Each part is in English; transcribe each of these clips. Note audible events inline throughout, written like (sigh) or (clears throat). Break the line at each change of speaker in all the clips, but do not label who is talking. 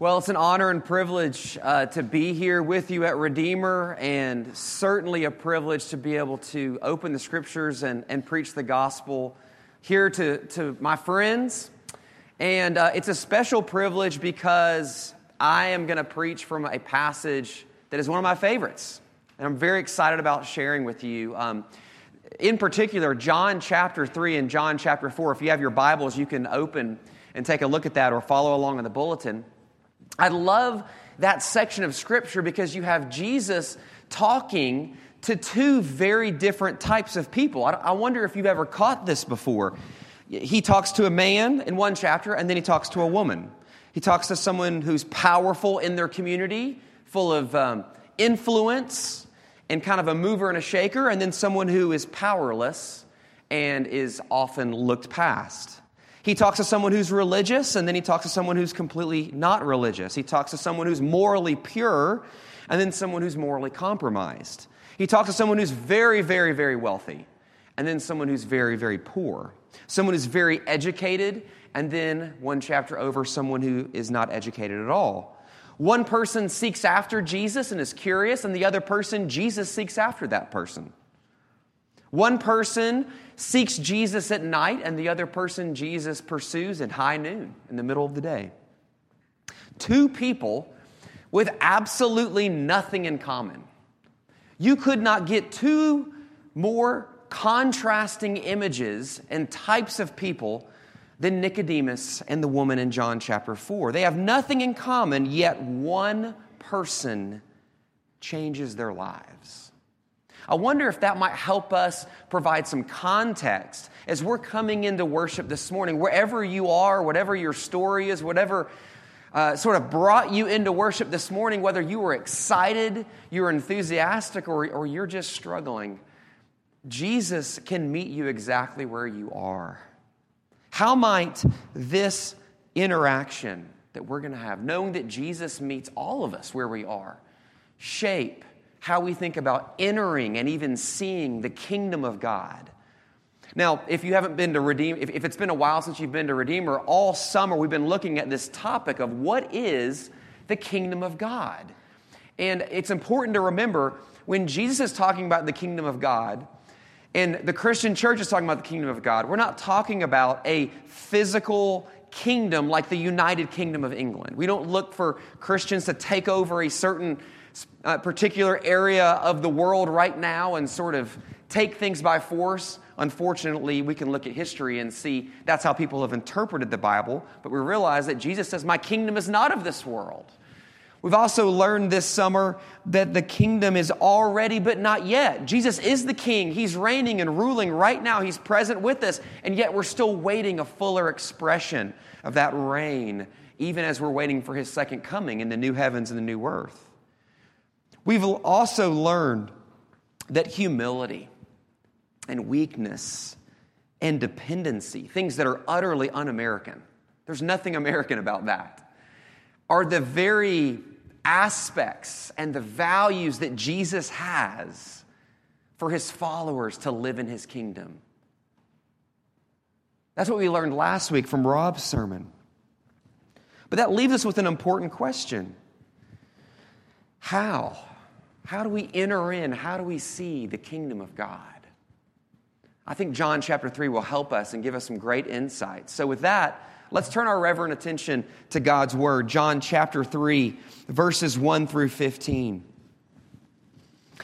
Well, it's an honor and privilege uh, to be here with you at Redeemer, and certainly a privilege to be able to open the scriptures and, and preach the gospel here to, to my friends. And uh, it's a special privilege because I am going to preach from a passage that is one of my favorites. And I'm very excited about sharing with you. Um, in particular, John chapter 3 and John chapter 4. If you have your Bibles, you can open and take a look at that or follow along in the bulletin. I love that section of scripture because you have Jesus talking to two very different types of people. I wonder if you've ever caught this before. He talks to a man in one chapter, and then he talks to a woman. He talks to someone who's powerful in their community, full of um, influence, and kind of a mover and a shaker, and then someone who is powerless and is often looked past. He talks to someone who's religious, and then he talks to someone who's completely not religious. He talks to someone who's morally pure, and then someone who's morally compromised. He talks to someone who's very, very, very wealthy, and then someone who's very, very poor. Someone who's very educated, and then one chapter over, someone who is not educated at all. One person seeks after Jesus and is curious, and the other person, Jesus seeks after that person. One person seeks Jesus at night, and the other person Jesus pursues at high noon in the middle of the day. Two people with absolutely nothing in common. You could not get two more contrasting images and types of people than Nicodemus and the woman in John chapter 4. They have nothing in common, yet one person changes their lives. I wonder if that might help us provide some context as we're coming into worship this morning, wherever you are, whatever your story is, whatever uh, sort of brought you into worship this morning, whether you were excited, you were enthusiastic, or, or you're just struggling, Jesus can meet you exactly where you are. How might this interaction that we're going to have, knowing that Jesus meets all of us where we are, shape how we think about entering and even seeing the kingdom of God. Now, if you haven't been to Redeem, if, if it's been a while since you've been to Redeemer, all summer we've been looking at this topic of what is the kingdom of God. And it's important to remember when Jesus is talking about the kingdom of God, and the Christian church is talking about the kingdom of God, we're not talking about a physical kingdom like the United Kingdom of England. We don't look for Christians to take over a certain uh, particular area of the world right now and sort of take things by force. Unfortunately, we can look at history and see that's how people have interpreted the Bible, but we realize that Jesus says, My kingdom is not of this world. We've also learned this summer that the kingdom is already, but not yet. Jesus is the king. He's reigning and ruling right now. He's present with us, and yet we're still waiting a fuller expression of that reign, even as we're waiting for his second coming in the new heavens and the new earth. We've also learned that humility and weakness and dependency, things that are utterly un American, there's nothing American about that, are the very aspects and the values that Jesus has for his followers to live in his kingdom. That's what we learned last week from Rob's sermon. But that leaves us with an important question How? How do we enter in? How do we see the kingdom of God? I think John chapter 3 will help us and give us some great insights. So, with that, let's turn our reverent attention to God's word. John chapter 3, verses 1 through 15.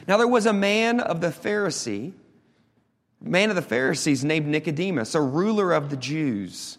Now, there was a man of the Pharisee, man of the Pharisees named Nicodemus, a ruler of the Jews.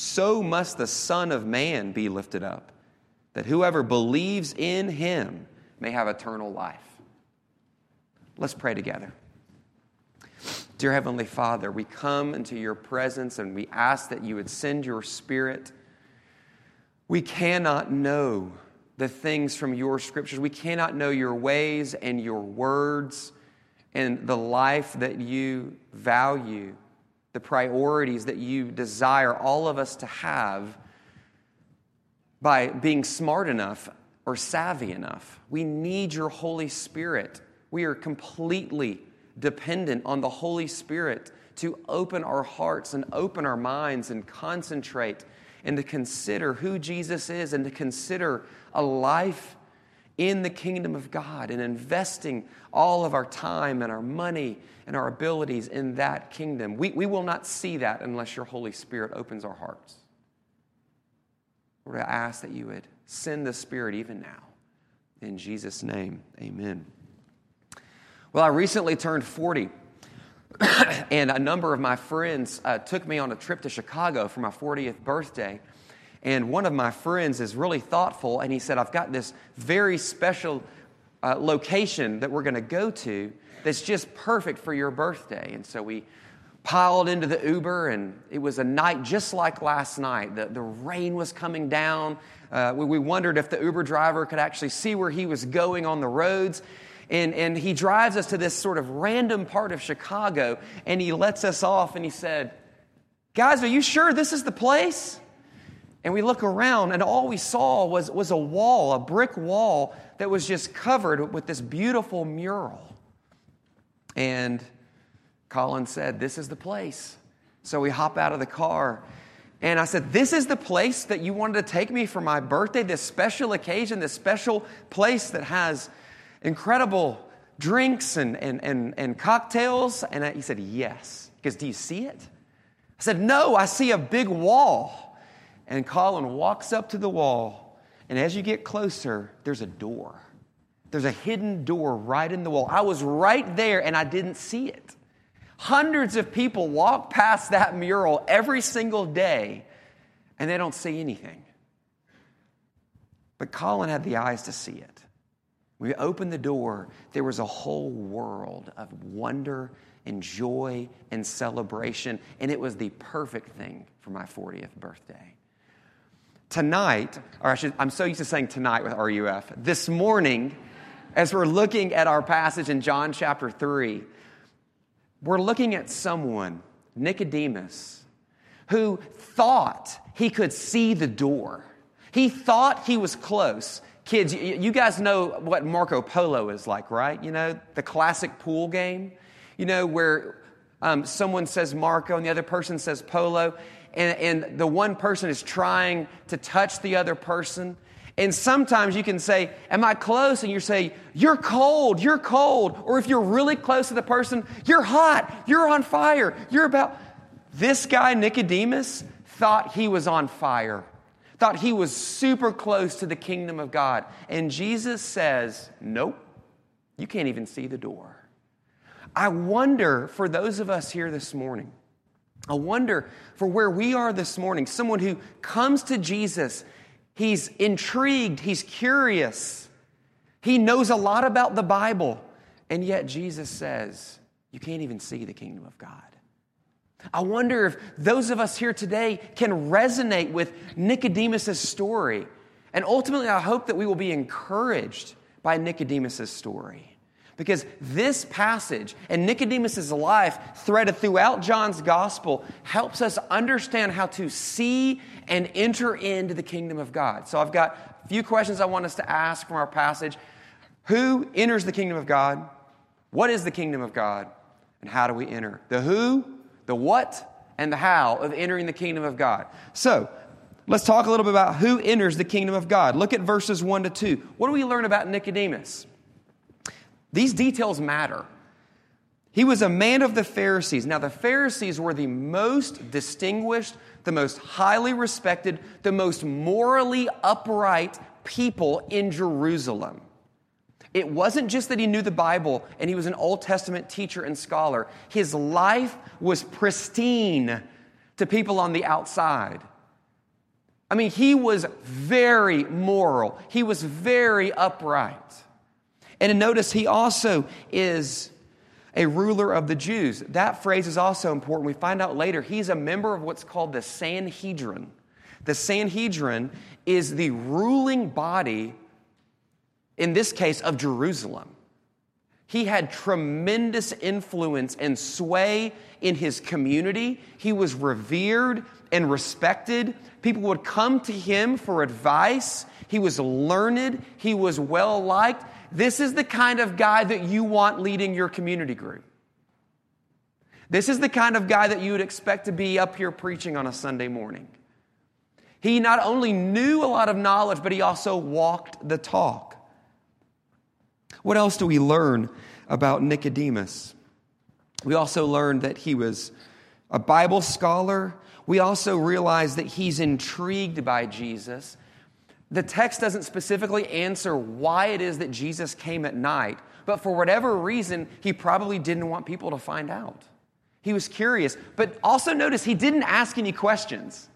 so must the Son of Man be lifted up, that whoever believes in him may have eternal life. Let's pray together. Dear Heavenly Father, we come into your presence and we ask that you would send your Spirit. We cannot know the things from your scriptures. We cannot know your ways and your words and the life that you value, the priorities that you desire all of us to have by being smart enough or savvy enough. We need your Holy Spirit. We are completely dependent on the Holy Spirit to open our hearts and open our minds and concentrate and to consider who Jesus is and to consider a life in the kingdom of God and investing all of our time and our money and our abilities in that kingdom. We, we will not see that unless your Holy Spirit opens our hearts. Lord, I ask that you would send the Spirit even now. In Jesus' name, amen. Well, I recently turned 40, (coughs) and a number of my friends uh, took me on a trip to Chicago for my 40th birthday. And one of my friends is really thoughtful, and he said, I've got this very special uh, location that we're going to go to that's just perfect for your birthday. And so we piled into the Uber, and it was a night just like last night. The, the rain was coming down. Uh, we, we wondered if the Uber driver could actually see where he was going on the roads. And, and he drives us to this sort of random part of Chicago, and he lets us off, and he said, Guys, are you sure this is the place? And we look around, and all we saw was, was a wall, a brick wall that was just covered with this beautiful mural. And Colin said, This is the place. So we hop out of the car. And I said, This is the place that you wanted to take me for my birthday, this special occasion, this special place that has incredible drinks and, and, and, and cocktails. And he said, Yes. Because do you see it? I said, No, I see a big wall. And Colin walks up to the wall. And as you get closer, there's a door. There's a hidden door right in the wall. I was right there and I didn't see it. Hundreds of people walk past that mural every single day and they don't see anything. But Colin had the eyes to see it. We opened the door, there was a whole world of wonder and joy and celebration, and it was the perfect thing for my 40th birthday. Tonight, or I should, I'm so used to saying tonight with RUF, this morning, as we're looking at our passage in John chapter 3, we're looking at someone, Nicodemus, who thought he could see the door. He thought he was close. Kids, you guys know what Marco Polo is like, right? You know, the classic pool game, you know, where um, someone says Marco and the other person says Polo, and, and the one person is trying to touch the other person. And sometimes you can say, Am I close? And you say, You're cold, you're cold. Or if you're really close to the person, You're hot, you're on fire, you're about. This guy, Nicodemus, thought he was on fire thought he was super close to the kingdom of God. And Jesus says, Nope, you can't even see the door. I wonder for those of us here this morning, I wonder for where we are this morning, someone who comes to Jesus, he's intrigued, he's curious, he knows a lot about the Bible, and yet Jesus says, You can't even see the kingdom of God. I wonder if those of us here today can resonate with Nicodemus' story. And ultimately, I hope that we will be encouraged by Nicodemus' story. Because this passage and Nicodemus' life, threaded throughout John's gospel, helps us understand how to see and enter into the kingdom of God. So I've got a few questions I want us to ask from our passage. Who enters the kingdom of God? What is the kingdom of God? And how do we enter? The who, the what, and the how of entering the kingdom of God. So, let's talk a little bit about who enters the kingdom of God. Look at verses 1 to 2. What do we learn about Nicodemus? These details matter. He was a man of the Pharisees. Now, the Pharisees were the most distinguished, the most highly respected, the most morally upright people in Jerusalem. It wasn't just that he knew the Bible and he was an Old Testament teacher and scholar. His life was pristine to people on the outside. I mean, he was very moral, he was very upright. And notice he also is a ruler of the Jews. That phrase is also important. We find out later he's a member of what's called the Sanhedrin. The Sanhedrin is the ruling body in this case, of Jerusalem. He had tremendous influence and sway in his community. He was revered and respected. People would come to him for advice. He was learned. He was well liked. This is the kind of guy that you want leading your community group. This is the kind of guy that you would expect to be up here preaching on a Sunday morning. He not only knew a lot of knowledge, but he also walked the talk. What else do we learn about Nicodemus? We also learn that he was a Bible scholar. We also realize that he's intrigued by Jesus. The text doesn't specifically answer why it is that Jesus came at night, but for whatever reason, he probably didn't want people to find out. He was curious, but also notice he didn't ask any questions.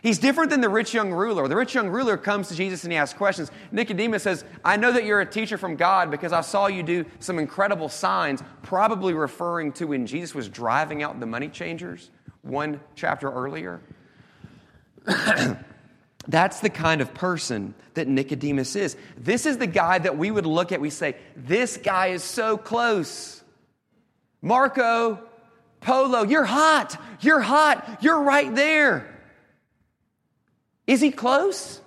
He's different than the rich young ruler. The rich young ruler comes to Jesus and he asks questions. Nicodemus says, I know that you're a teacher from God because I saw you do some incredible signs, probably referring to when Jesus was driving out the money changers one chapter earlier. (clears throat) That's the kind of person that Nicodemus is. This is the guy that we would look at, we say, This guy is so close. Marco, Polo, you're hot. You're hot. You're right there. Is he close?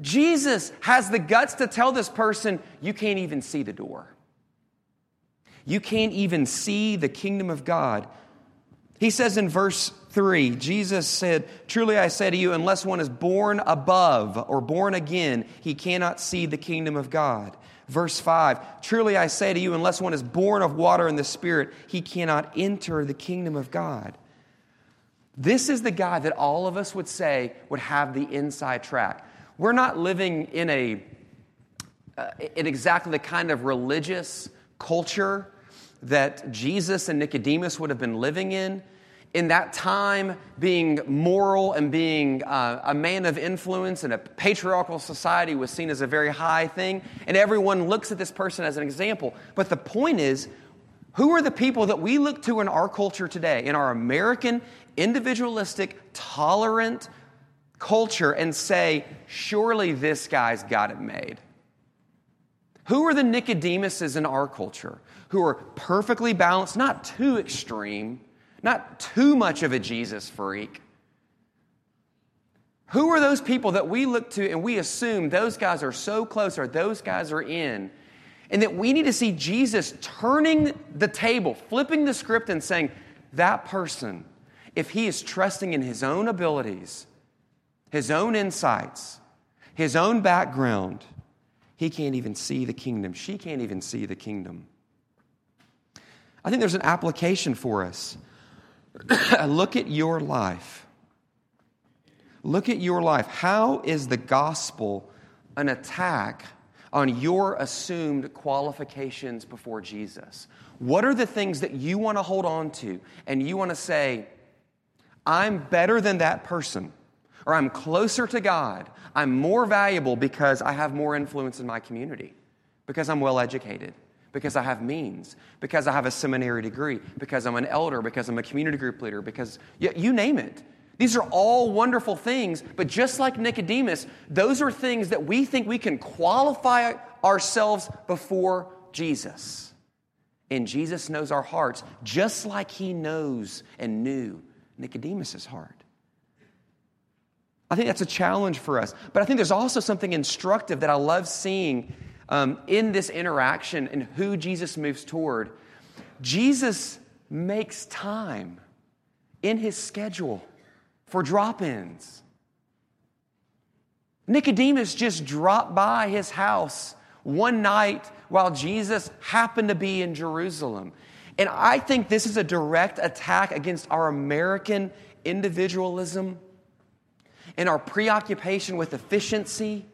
Jesus has the guts to tell this person, you can't even see the door. You can't even see the kingdom of God. He says in verse 3, Jesus said, Truly I say to you, unless one is born above or born again, he cannot see the kingdom of God. Verse 5, Truly I say to you, unless one is born of water and the Spirit, he cannot enter the kingdom of God. This is the guy that all of us would say would have the inside track. We're not living in a uh, in exactly the kind of religious culture that Jesus and Nicodemus would have been living in. In that time, being moral and being uh, a man of influence in a patriarchal society was seen as a very high thing, and everyone looks at this person as an example. But the point is, who are the people that we look to in our culture today, in our American individualistic, tolerant culture and say, surely this guy's got it made. Who are the Nicodemuses in our culture who are perfectly balanced, not too extreme, not too much of a Jesus freak? Who are those people that we look to and we assume those guys are so close or those guys are in? And that we need to see Jesus turning the table, flipping the script, and saying, that person if he is trusting in his own abilities, his own insights, his own background, he can't even see the kingdom. She can't even see the kingdom. I think there's an application for us. (laughs) Look at your life. Look at your life. How is the gospel an attack on your assumed qualifications before Jesus? What are the things that you want to hold on to and you want to say, I'm better than that person, or I'm closer to God. I'm more valuable because I have more influence in my community, because I'm well educated, because I have means, because I have a seminary degree, because I'm an elder, because I'm a community group leader, because you, you name it. These are all wonderful things, but just like Nicodemus, those are things that we think we can qualify ourselves before Jesus. And Jesus knows our hearts just like he knows and knew Nicodemus's heart. I think that's a challenge for us. But I think there's also something instructive that I love seeing um, in this interaction and who Jesus moves toward. Jesus makes time in his schedule for drop ins. Nicodemus just dropped by his house one night while Jesus happened to be in Jerusalem. And I think this is a direct attack against our American individualism and our preoccupation with efficiency.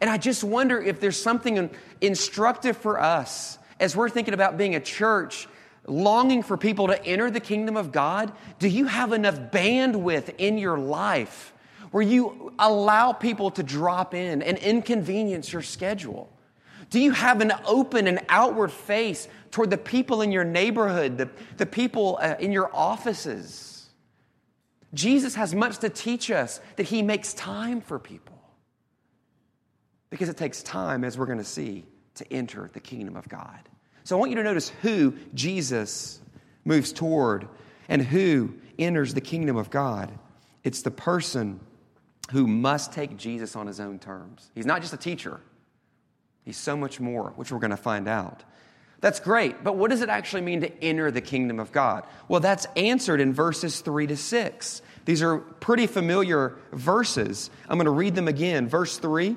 And I just wonder if there's something instructive for us as we're thinking about being a church longing for people to enter the kingdom of God. Do you have enough bandwidth in your life where you allow people to drop in and inconvenience your schedule? Do you have an open and outward face toward the people in your neighborhood, the, the people uh, in your offices? Jesus has much to teach us that he makes time for people. Because it takes time, as we're going to see, to enter the kingdom of God. So I want you to notice who Jesus moves toward and who enters the kingdom of God. It's the person who must take Jesus on his own terms. He's not just a teacher, He's so much more, which we're going to find out. That's great, but what does it actually mean to enter the kingdom of God? Well, that's answered in verses 3 to 6. These are pretty familiar verses. I'm going to read them again. Verse 3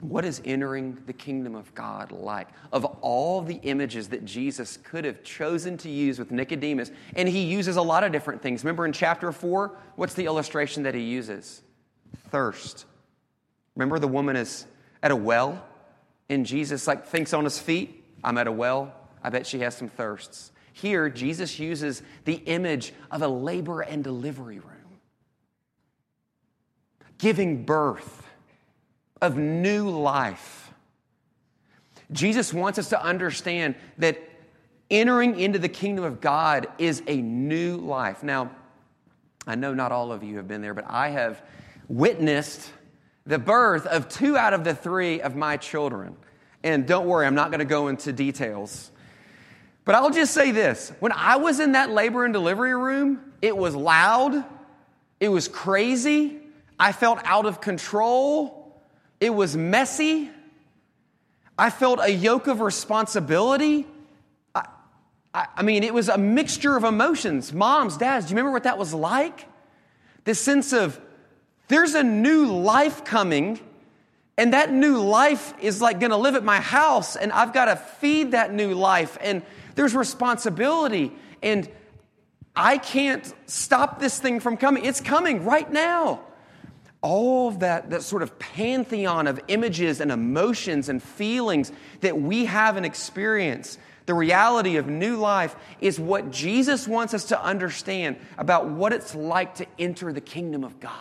What is entering the kingdom of God like? Of all the images that Jesus could have chosen to use with Nicodemus, and he uses a lot of different things. Remember in chapter 4, what's the illustration that he uses? Thirst. Remember the woman is at a well, and Jesus like thinks on his feet, I'm at a well. I bet she has some thirsts. Here, Jesus uses the image of a labor and delivery room, giving birth of new life. Jesus wants us to understand that entering into the kingdom of God is a new life. Now, I know not all of you have been there, but I have witnessed the birth of two out of the three of my children. And don't worry, I'm not going to go into details. But I'll just say this when I was in that labor and delivery room, it was loud, it was crazy, I felt out of control, it was messy, I felt a yoke of responsibility. I, I, I mean, it was a mixture of emotions. Moms, dads, do you remember what that was like? This sense of there's a new life coming, and that new life is like gonna live at my house, and I've gotta feed that new life, and there's responsibility, and I can't stop this thing from coming. It's coming right now. All of that, that sort of pantheon of images and emotions and feelings that we have and experience, the reality of new life is what Jesus wants us to understand about what it's like to enter the kingdom of God.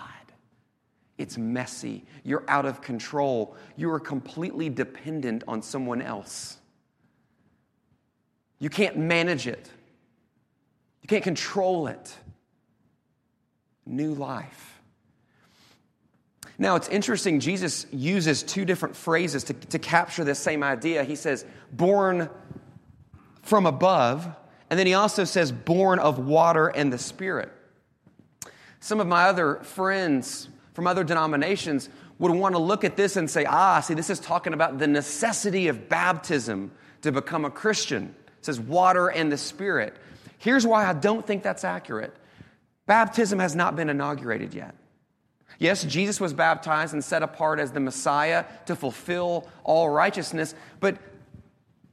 It's messy. You're out of control. You are completely dependent on someone else. You can't manage it, you can't control it. New life. Now, it's interesting, Jesus uses two different phrases to, to capture this same idea. He says, born from above, and then he also says, born of water and the Spirit. Some of my other friends from other denominations would want to look at this and say, ah, see, this is talking about the necessity of baptism to become a Christian. It says water and the Spirit. Here's why I don't think that's accurate baptism has not been inaugurated yet. Yes, Jesus was baptized and set apart as the Messiah to fulfill all righteousness, but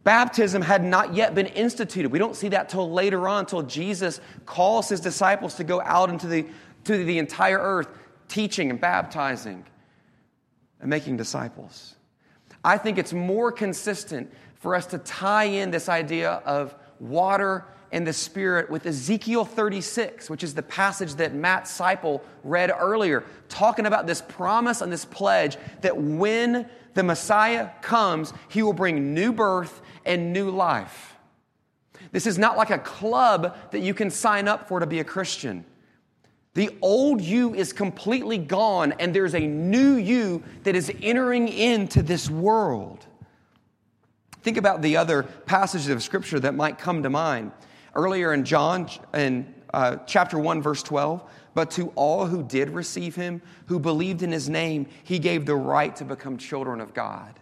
baptism had not yet been instituted. We don't see that till later on, till Jesus calls his disciples to go out into the, to the entire earth teaching and baptizing and making disciples. I think it's more consistent for us to tie in this idea of water and the Spirit with Ezekiel 36, which is the passage that Matt Seipel read earlier, talking about this promise and this pledge that when the Messiah comes, he will bring new birth and new life. This is not like a club that you can sign up for to be a Christian. The old you is completely gone, and there's a new you that is entering into this world. Think about the other passages of Scripture that might come to mind. Earlier in John, in uh, chapter 1, verse 12, but to all who did receive him, who believed in his name, he gave the right to become children of God.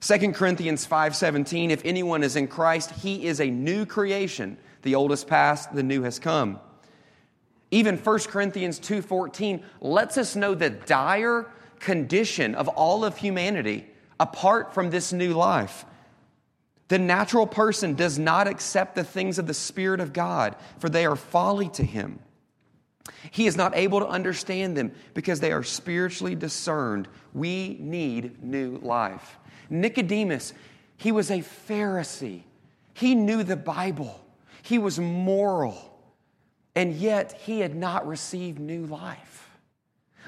2 Corinthians 5:17 If anyone is in Christ, he is a new creation. The old has passed, the new has come. Even 1 Corinthians 2:14 lets us know the dire condition of all of humanity apart from this new life. The natural person does not accept the things of the Spirit of God, for they are folly to him. He is not able to understand them because they are spiritually discerned. We need new life. Nicodemus, he was a Pharisee. He knew the Bible. He was moral. And yet he had not received new life.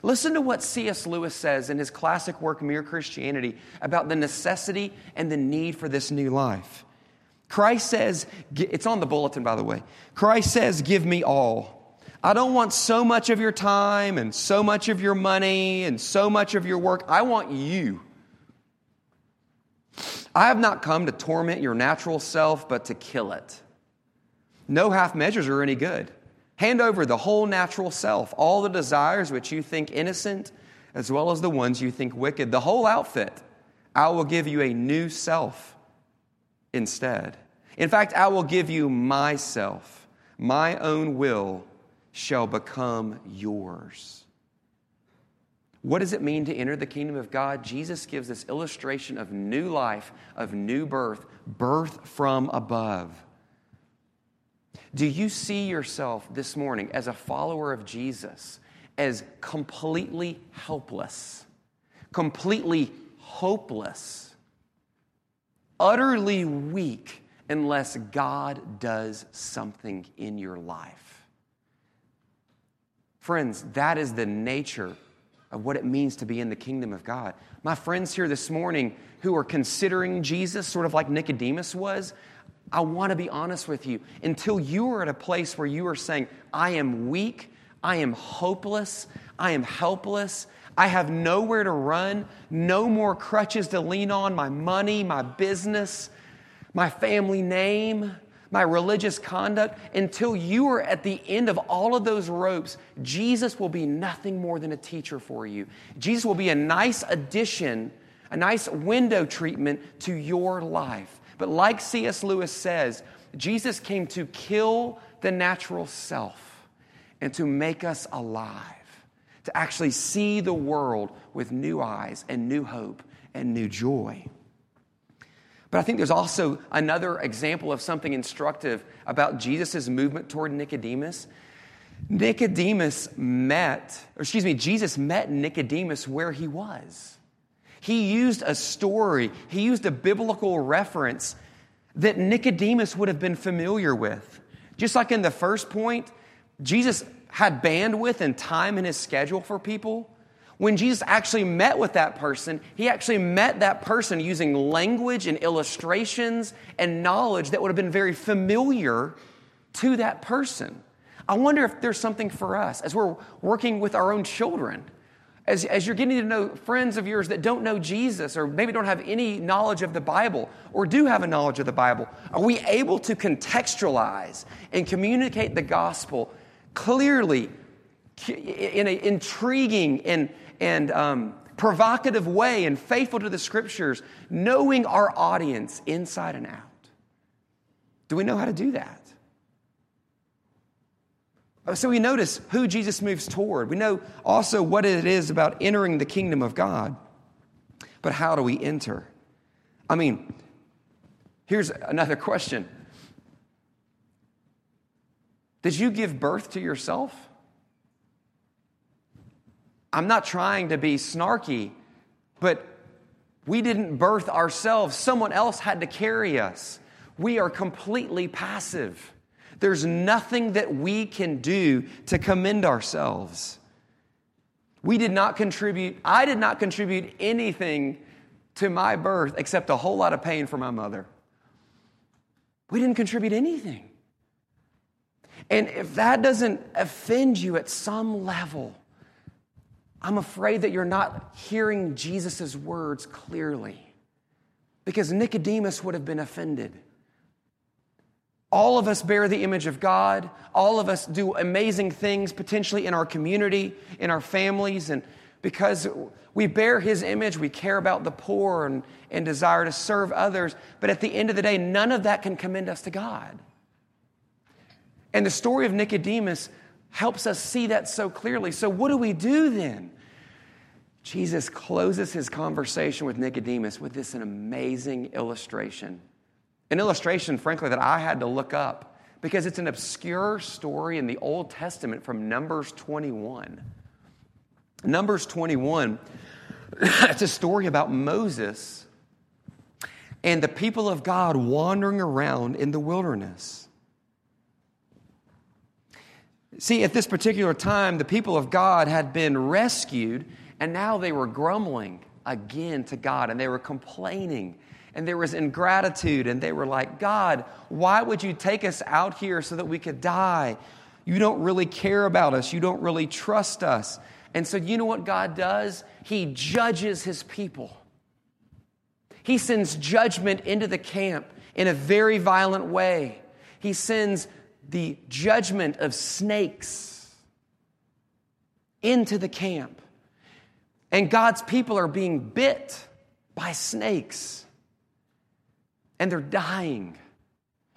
Listen to what C.S. Lewis says in his classic work, Mere Christianity, about the necessity and the need for this new life. Christ says, it's on the bulletin, by the way. Christ says, Give me all. I don't want so much of your time and so much of your money and so much of your work. I want you. I have not come to torment your natural self, but to kill it. No half measures are any good. Hand over the whole natural self, all the desires which you think innocent, as well as the ones you think wicked, the whole outfit. I will give you a new self instead. In fact, I will give you myself. My own will shall become yours. What does it mean to enter the kingdom of God? Jesus gives this illustration of new life, of new birth, birth from above. Do you see yourself this morning as a follower of Jesus as completely helpless, completely hopeless, utterly weak unless God does something in your life? Friends, that is the nature of what it means to be in the kingdom of God. My friends here this morning who are considering Jesus, sort of like Nicodemus was, I want to be honest with you. Until you are at a place where you are saying, I am weak, I am hopeless, I am helpless, I have nowhere to run, no more crutches to lean on my money, my business, my family name, my religious conduct. Until you are at the end of all of those ropes, Jesus will be nothing more than a teacher for you. Jesus will be a nice addition, a nice window treatment to your life. But like C.S. Lewis says, Jesus came to kill the natural self and to make us alive, to actually see the world with new eyes and new hope and new joy. But I think there's also another example of something instructive about Jesus' movement toward Nicodemus. Nicodemus met, or excuse me, Jesus met Nicodemus where he was. He used a story, he used a biblical reference that Nicodemus would have been familiar with. Just like in the first point, Jesus had bandwidth and time in his schedule for people. When Jesus actually met with that person, he actually met that person using language and illustrations and knowledge that would have been very familiar to that person. I wonder if there's something for us as we're working with our own children as, as you're getting to know friends of yours that don't know Jesus or maybe don't have any knowledge of the Bible or do have a knowledge of the Bible, are we able to contextualize and communicate the gospel clearly in an intriguing and, and um, provocative way and faithful to the scriptures, knowing our audience inside and out? Do we know how to do that? Uh, so we notice who Jesus moves toward. We know also what it is about entering the kingdom of God. But how do we enter? I mean, here's another question Did you give birth to yourself? I'm not trying to be snarky, but we didn't birth ourselves. Someone else had to carry us. We are completely passive. There's nothing that we can do to commend ourselves. We did not contribute, I did not contribute anything to my birth except a whole lot of pain for my mother. We didn't contribute anything. And if that doesn't offend you at some level, I'm afraid that you're not hearing Jesus' words clearly. Because Nicodemus would have been offended. All of us bear the image of God. All of us do amazing things potentially in our community, in our families, and because we bear his image, we care about the poor and, and desire to serve others. But at the end of the day, none of that can commend us to God. And the story of Nicodemus helps us see that so clearly. So, what do we do then? Jesus closes his conversation with Nicodemus with this an amazing illustration. An illustration, frankly, that I had to look up because it's an obscure story in the Old Testament from Numbers 21. Numbers 21, (laughs) it's a story about Moses and the people of God wandering around in the wilderness. See, at this particular time, the people of God had been rescued, and now they were grumbling again to God, and they were complaining, and there was ingratitude, and they were like, God, why would you take us out here so that we could die? You don't really care about us, you don't really trust us. And so, you know what God does? He judges his people. He sends judgment into the camp in a very violent way. He sends the judgment of snakes into the camp. And God's people are being bit by snakes. And they're dying.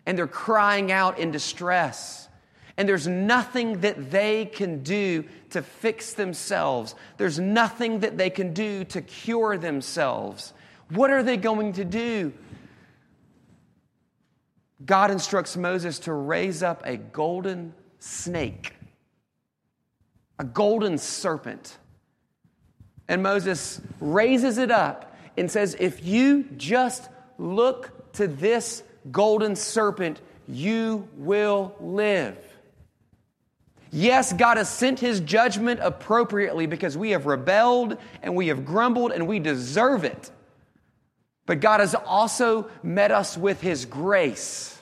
And they're crying out in distress. And there's nothing that they can do to fix themselves. There's nothing that they can do to cure themselves. What are they going to do? God instructs Moses to raise up a golden snake, a golden serpent. And Moses raises it up and says, If you just look to this golden serpent, you will live. Yes, God has sent his judgment appropriately because we have rebelled and we have grumbled and we deserve it. But God has also met us with his grace.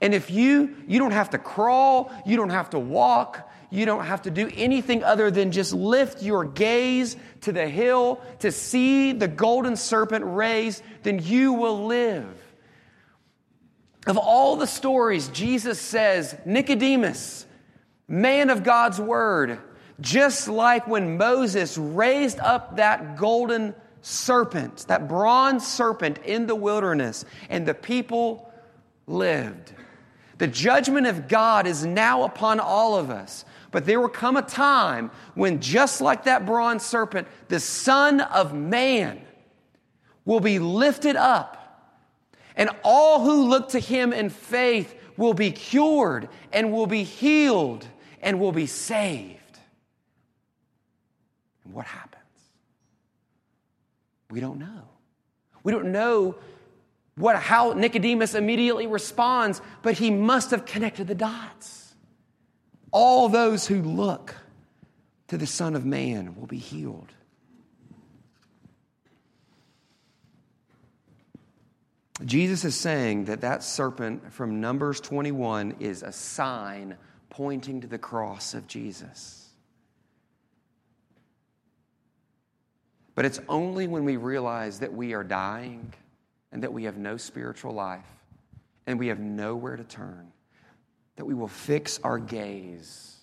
And if you you don't have to crawl, you don't have to walk, you don't have to do anything other than just lift your gaze to the hill to see the golden serpent raised, then you will live. Of all the stories, Jesus says, Nicodemus, man of God's word, just like when Moses raised up that golden serpent, that bronze serpent in the wilderness, and the people lived. The judgment of God is now upon all of us. But there will come a time when, just like that bronze serpent, the Son of Man will be lifted up, and all who look to him in faith will be cured and will be healed and will be saved. And what happens? We don't know. We don't know what, how Nicodemus immediately responds, but he must have connected the dots. All those who look to the Son of Man will be healed. Jesus is saying that that serpent from Numbers 21 is a sign pointing to the cross of Jesus. But it's only when we realize that we are dying and that we have no spiritual life and we have nowhere to turn that we will fix our gaze.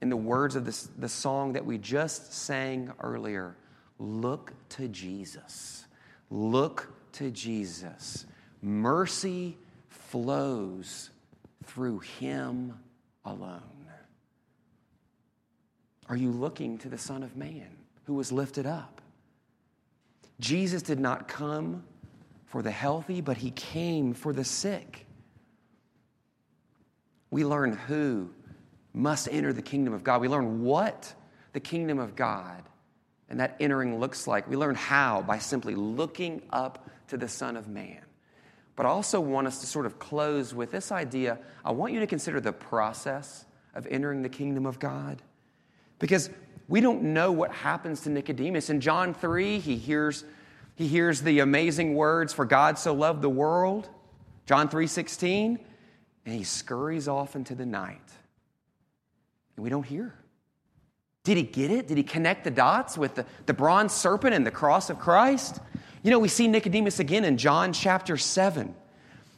In the words of this, the song that we just sang earlier, look to Jesus. Look to Jesus. Mercy flows through him alone? Are you looking to the Son of Man who was lifted up? Jesus did not come for the healthy, but he came for the sick. We learn who must enter the kingdom of God. We learn what the kingdom of God and that entering looks like. We learn how by simply looking up to the Son of Man. But I also want us to sort of close with this idea. I want you to consider the process of entering the kingdom of God. Because we don't know what happens to Nicodemus. In John 3, he hears, He hears the amazing words, For God so loved the world, John 3 16, and he scurries off into the night. And we don't hear. Did he get it? Did he connect the dots with the, the bronze serpent and the cross of Christ? You know, we see Nicodemus again in John chapter 7.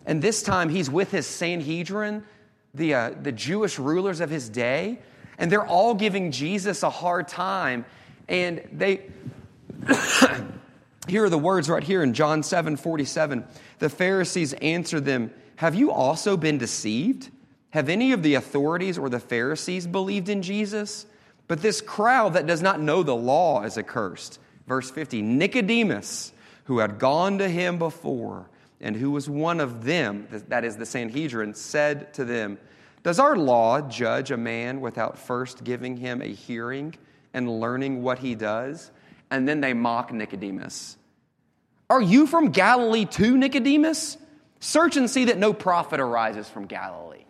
And this time he's with his Sanhedrin, the, uh, the Jewish rulers of his day, and they're all giving Jesus a hard time. And they, (coughs) here are the words right here in John 7 47. The Pharisees answered them, Have you also been deceived? Have any of the authorities or the Pharisees believed in Jesus? But this crowd that does not know the law is accursed. Verse 50 Nicodemus, who had gone to him before, and who was one of them, that is the Sanhedrin, said to them, Does our law judge a man without first giving him a hearing and learning what he does? And then they mock Nicodemus. Are you from Galilee too, Nicodemus? Search and see that no prophet arises from Galilee.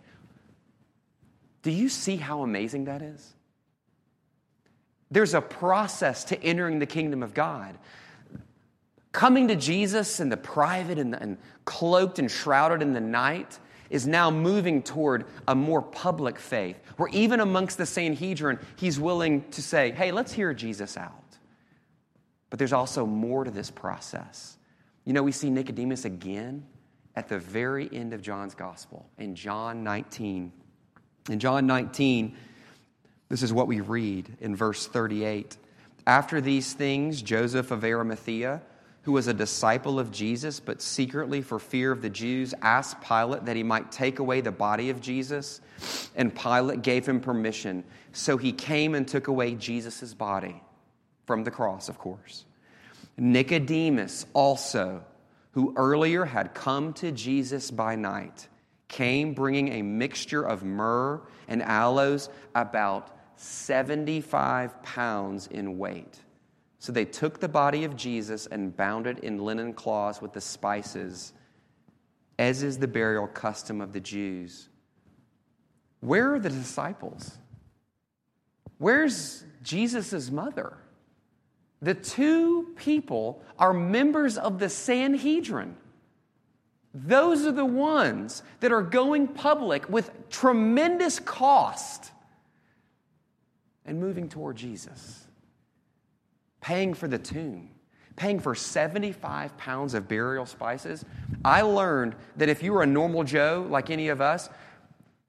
Do you see how amazing that is? There's a process to entering the kingdom of God. Coming to Jesus in the private and, and cloaked and shrouded in the night is now moving toward a more public faith, where even amongst the Sanhedrin, he's willing to say, hey, let's hear Jesus out. But there's also more to this process. You know, we see Nicodemus again at the very end of John's gospel in John 19. In John 19, this is what we read in verse 38. After these things, Joseph of Arimathea, who was a disciple of Jesus, but secretly for fear of the Jews, asked Pilate that he might take away the body of Jesus. And Pilate gave him permission. So he came and took away Jesus' body from the cross, of course. Nicodemus also, who earlier had come to Jesus by night, came bringing a mixture of myrrh and aloes, about 75 pounds in weight. So they took the body of Jesus and bound it in linen cloths with the spices, as is the burial custom of the Jews. Where are the disciples? Where's Jesus' mother? The two people are members of the Sanhedrin. Those are the ones that are going public with tremendous cost and moving toward Jesus paying for the tomb, paying for 75 pounds of burial spices. I learned that if you were a normal Joe like any of us,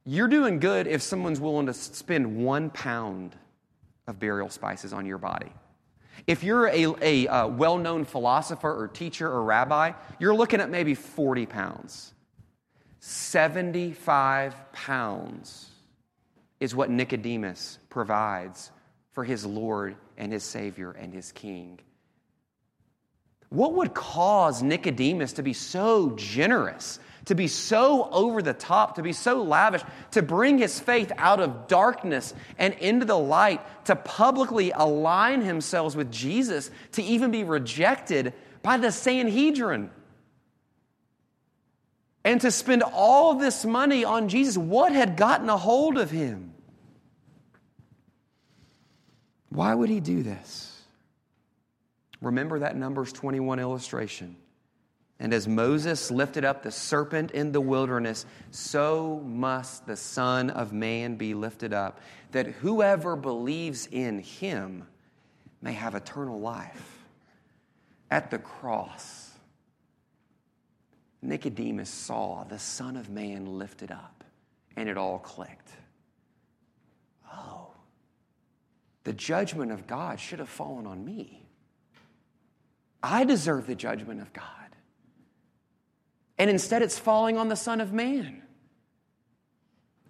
you're doing good if someone's willing to spend one pound of burial spices on your body. If you're a, a, uh, a well known philosopher or teacher or rabbi, you're looking at maybe 40 pounds. 75 pounds is what Nicodemus provides for his Lord and his Savior and his King. What would cause Nicodemus to be so generous, to be so over the top, to be so lavish, to bring his faith out of darkness and into the light, to publicly align himself with Jesus, to even be rejected by the Sanhedrin? And to spend all this money on Jesus, what had gotten a hold of him? Why would he do this? Remember that Numbers 21 illustration. And as Moses lifted up the serpent in the wilderness, so must the Son of Man be lifted up, that whoever believes in him may have eternal life. At the cross, Nicodemus saw the Son of Man lifted up, and it all clicked. Oh, the judgment of God should have fallen on me. I deserve the judgment of God. And instead, it's falling on the Son of Man.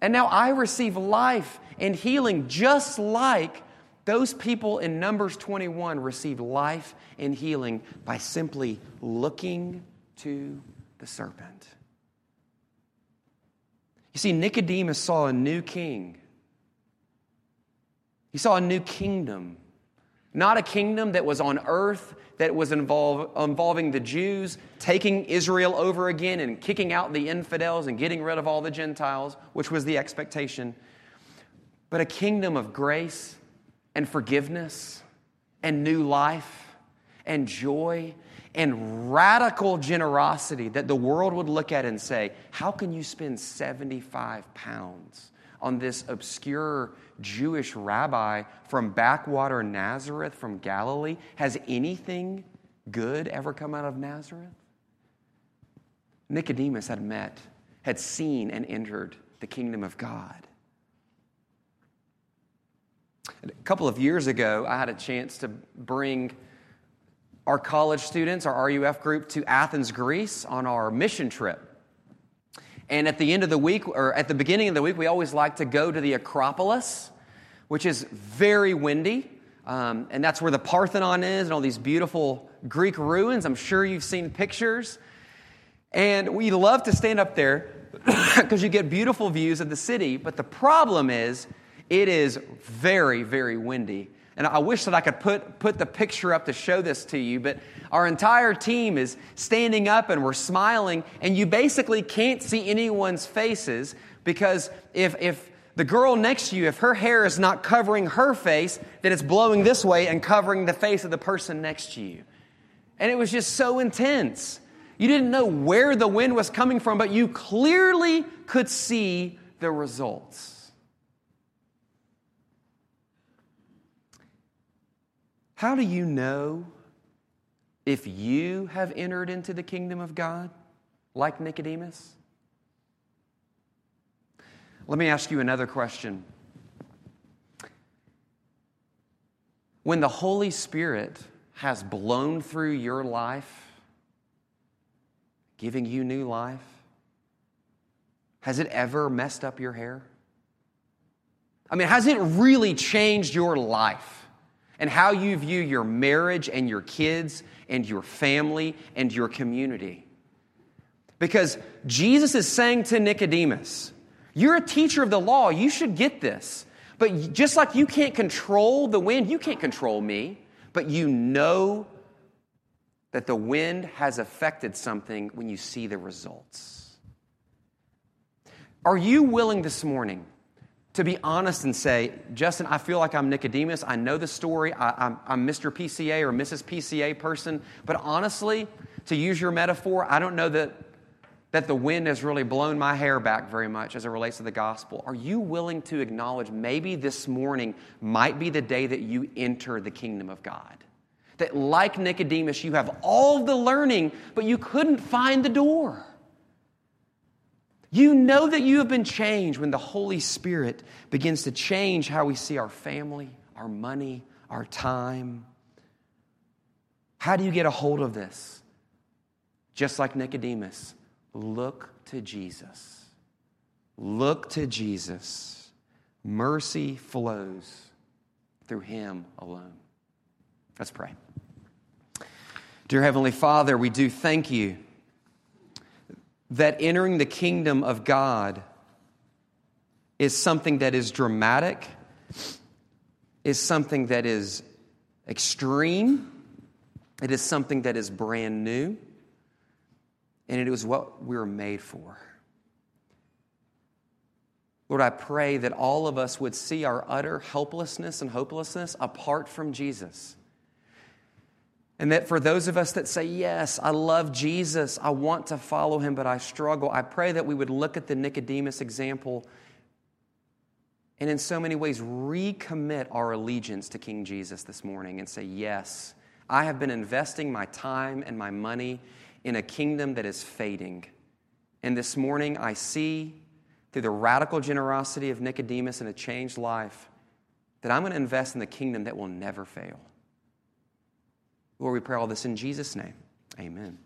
And now I receive life and healing just like those people in Numbers 21 received life and healing by simply looking to the serpent. You see, Nicodemus saw a new king he saw a new kingdom, not a kingdom that was on earth, that was involve, involving the Jews, taking Israel over again and kicking out the infidels and getting rid of all the Gentiles, which was the expectation, but a kingdom of grace and forgiveness and new life and joy and radical generosity that the world would look at and say, How can you spend 75 pounds on this obscure Jewish rabbi from backwater Nazareth, from Galilee? Has anything good ever come out of Nazareth? Nicodemus had met, had seen, and entered the kingdom of God. A couple of years ago, I had a chance to bring our college students, our RUF group, to Athens, Greece on our mission trip. And at the end of the week, or at the beginning of the week, we always like to go to the Acropolis, which is very windy. Um, and that's where the Parthenon is and all these beautiful Greek ruins. I'm sure you've seen pictures. And we love to stand up there (coughs) because you get beautiful views of the city. But the problem is, it is very, very windy. And I wish that I could put, put the picture up to show this to you, but our entire team is standing up and we're smiling, and you basically can't see anyone's faces because if, if the girl next to you, if her hair is not covering her face, then it's blowing this way and covering the face of the person next to you. And it was just so intense. You didn't know where the wind was coming from, but you clearly could see the results. How do you know if you have entered into the kingdom of God like Nicodemus? Let me ask you another question. When the Holy Spirit has blown through your life, giving you new life, has it ever messed up your hair? I mean, has it really changed your life? And how you view your marriage and your kids and your family and your community. Because Jesus is saying to Nicodemus, You're a teacher of the law, you should get this. But just like you can't control the wind, you can't control me, but you know that the wind has affected something when you see the results. Are you willing this morning to be honest and say, Justin, I feel like I'm Nicodemus. I know the story. I, am Mr. PCA or Mrs. PCA person. But honestly, to use your metaphor, I don't know that, that the wind has really blown my hair back very much as it relates to the gospel. Are you willing to acknowledge maybe this morning might be the day that you enter the kingdom of God? That, like Nicodemus, you have all the learning, but you couldn't find the door. You know that you have been changed when the Holy Spirit begins to change how we see our family, our money, our time. How do you get a hold of this? Just like Nicodemus, look to Jesus. Look to Jesus. Mercy flows through him alone. Let's pray. Dear Heavenly Father, we do thank you that entering the kingdom of God is something that is dramatic, is something that is extreme, it is something that is brand new, and it is what we were made for. Lord, I pray that all of us would see our utter helplessness and hopelessness apart from Jesus. And that for those of us that say, Yes, I love Jesus, I want to follow him, but I struggle, I pray that we would look at the Nicodemus example and in so many ways recommit our allegiance to King Jesus this morning and say, Yes, I have been investing my time and my money in a kingdom that is fading. And this morning I see through the radical generosity of Nicodemus and a changed life that I'm going to invest in the kingdom that will never fail. Lord, we pray all this in Jesus' name. Amen.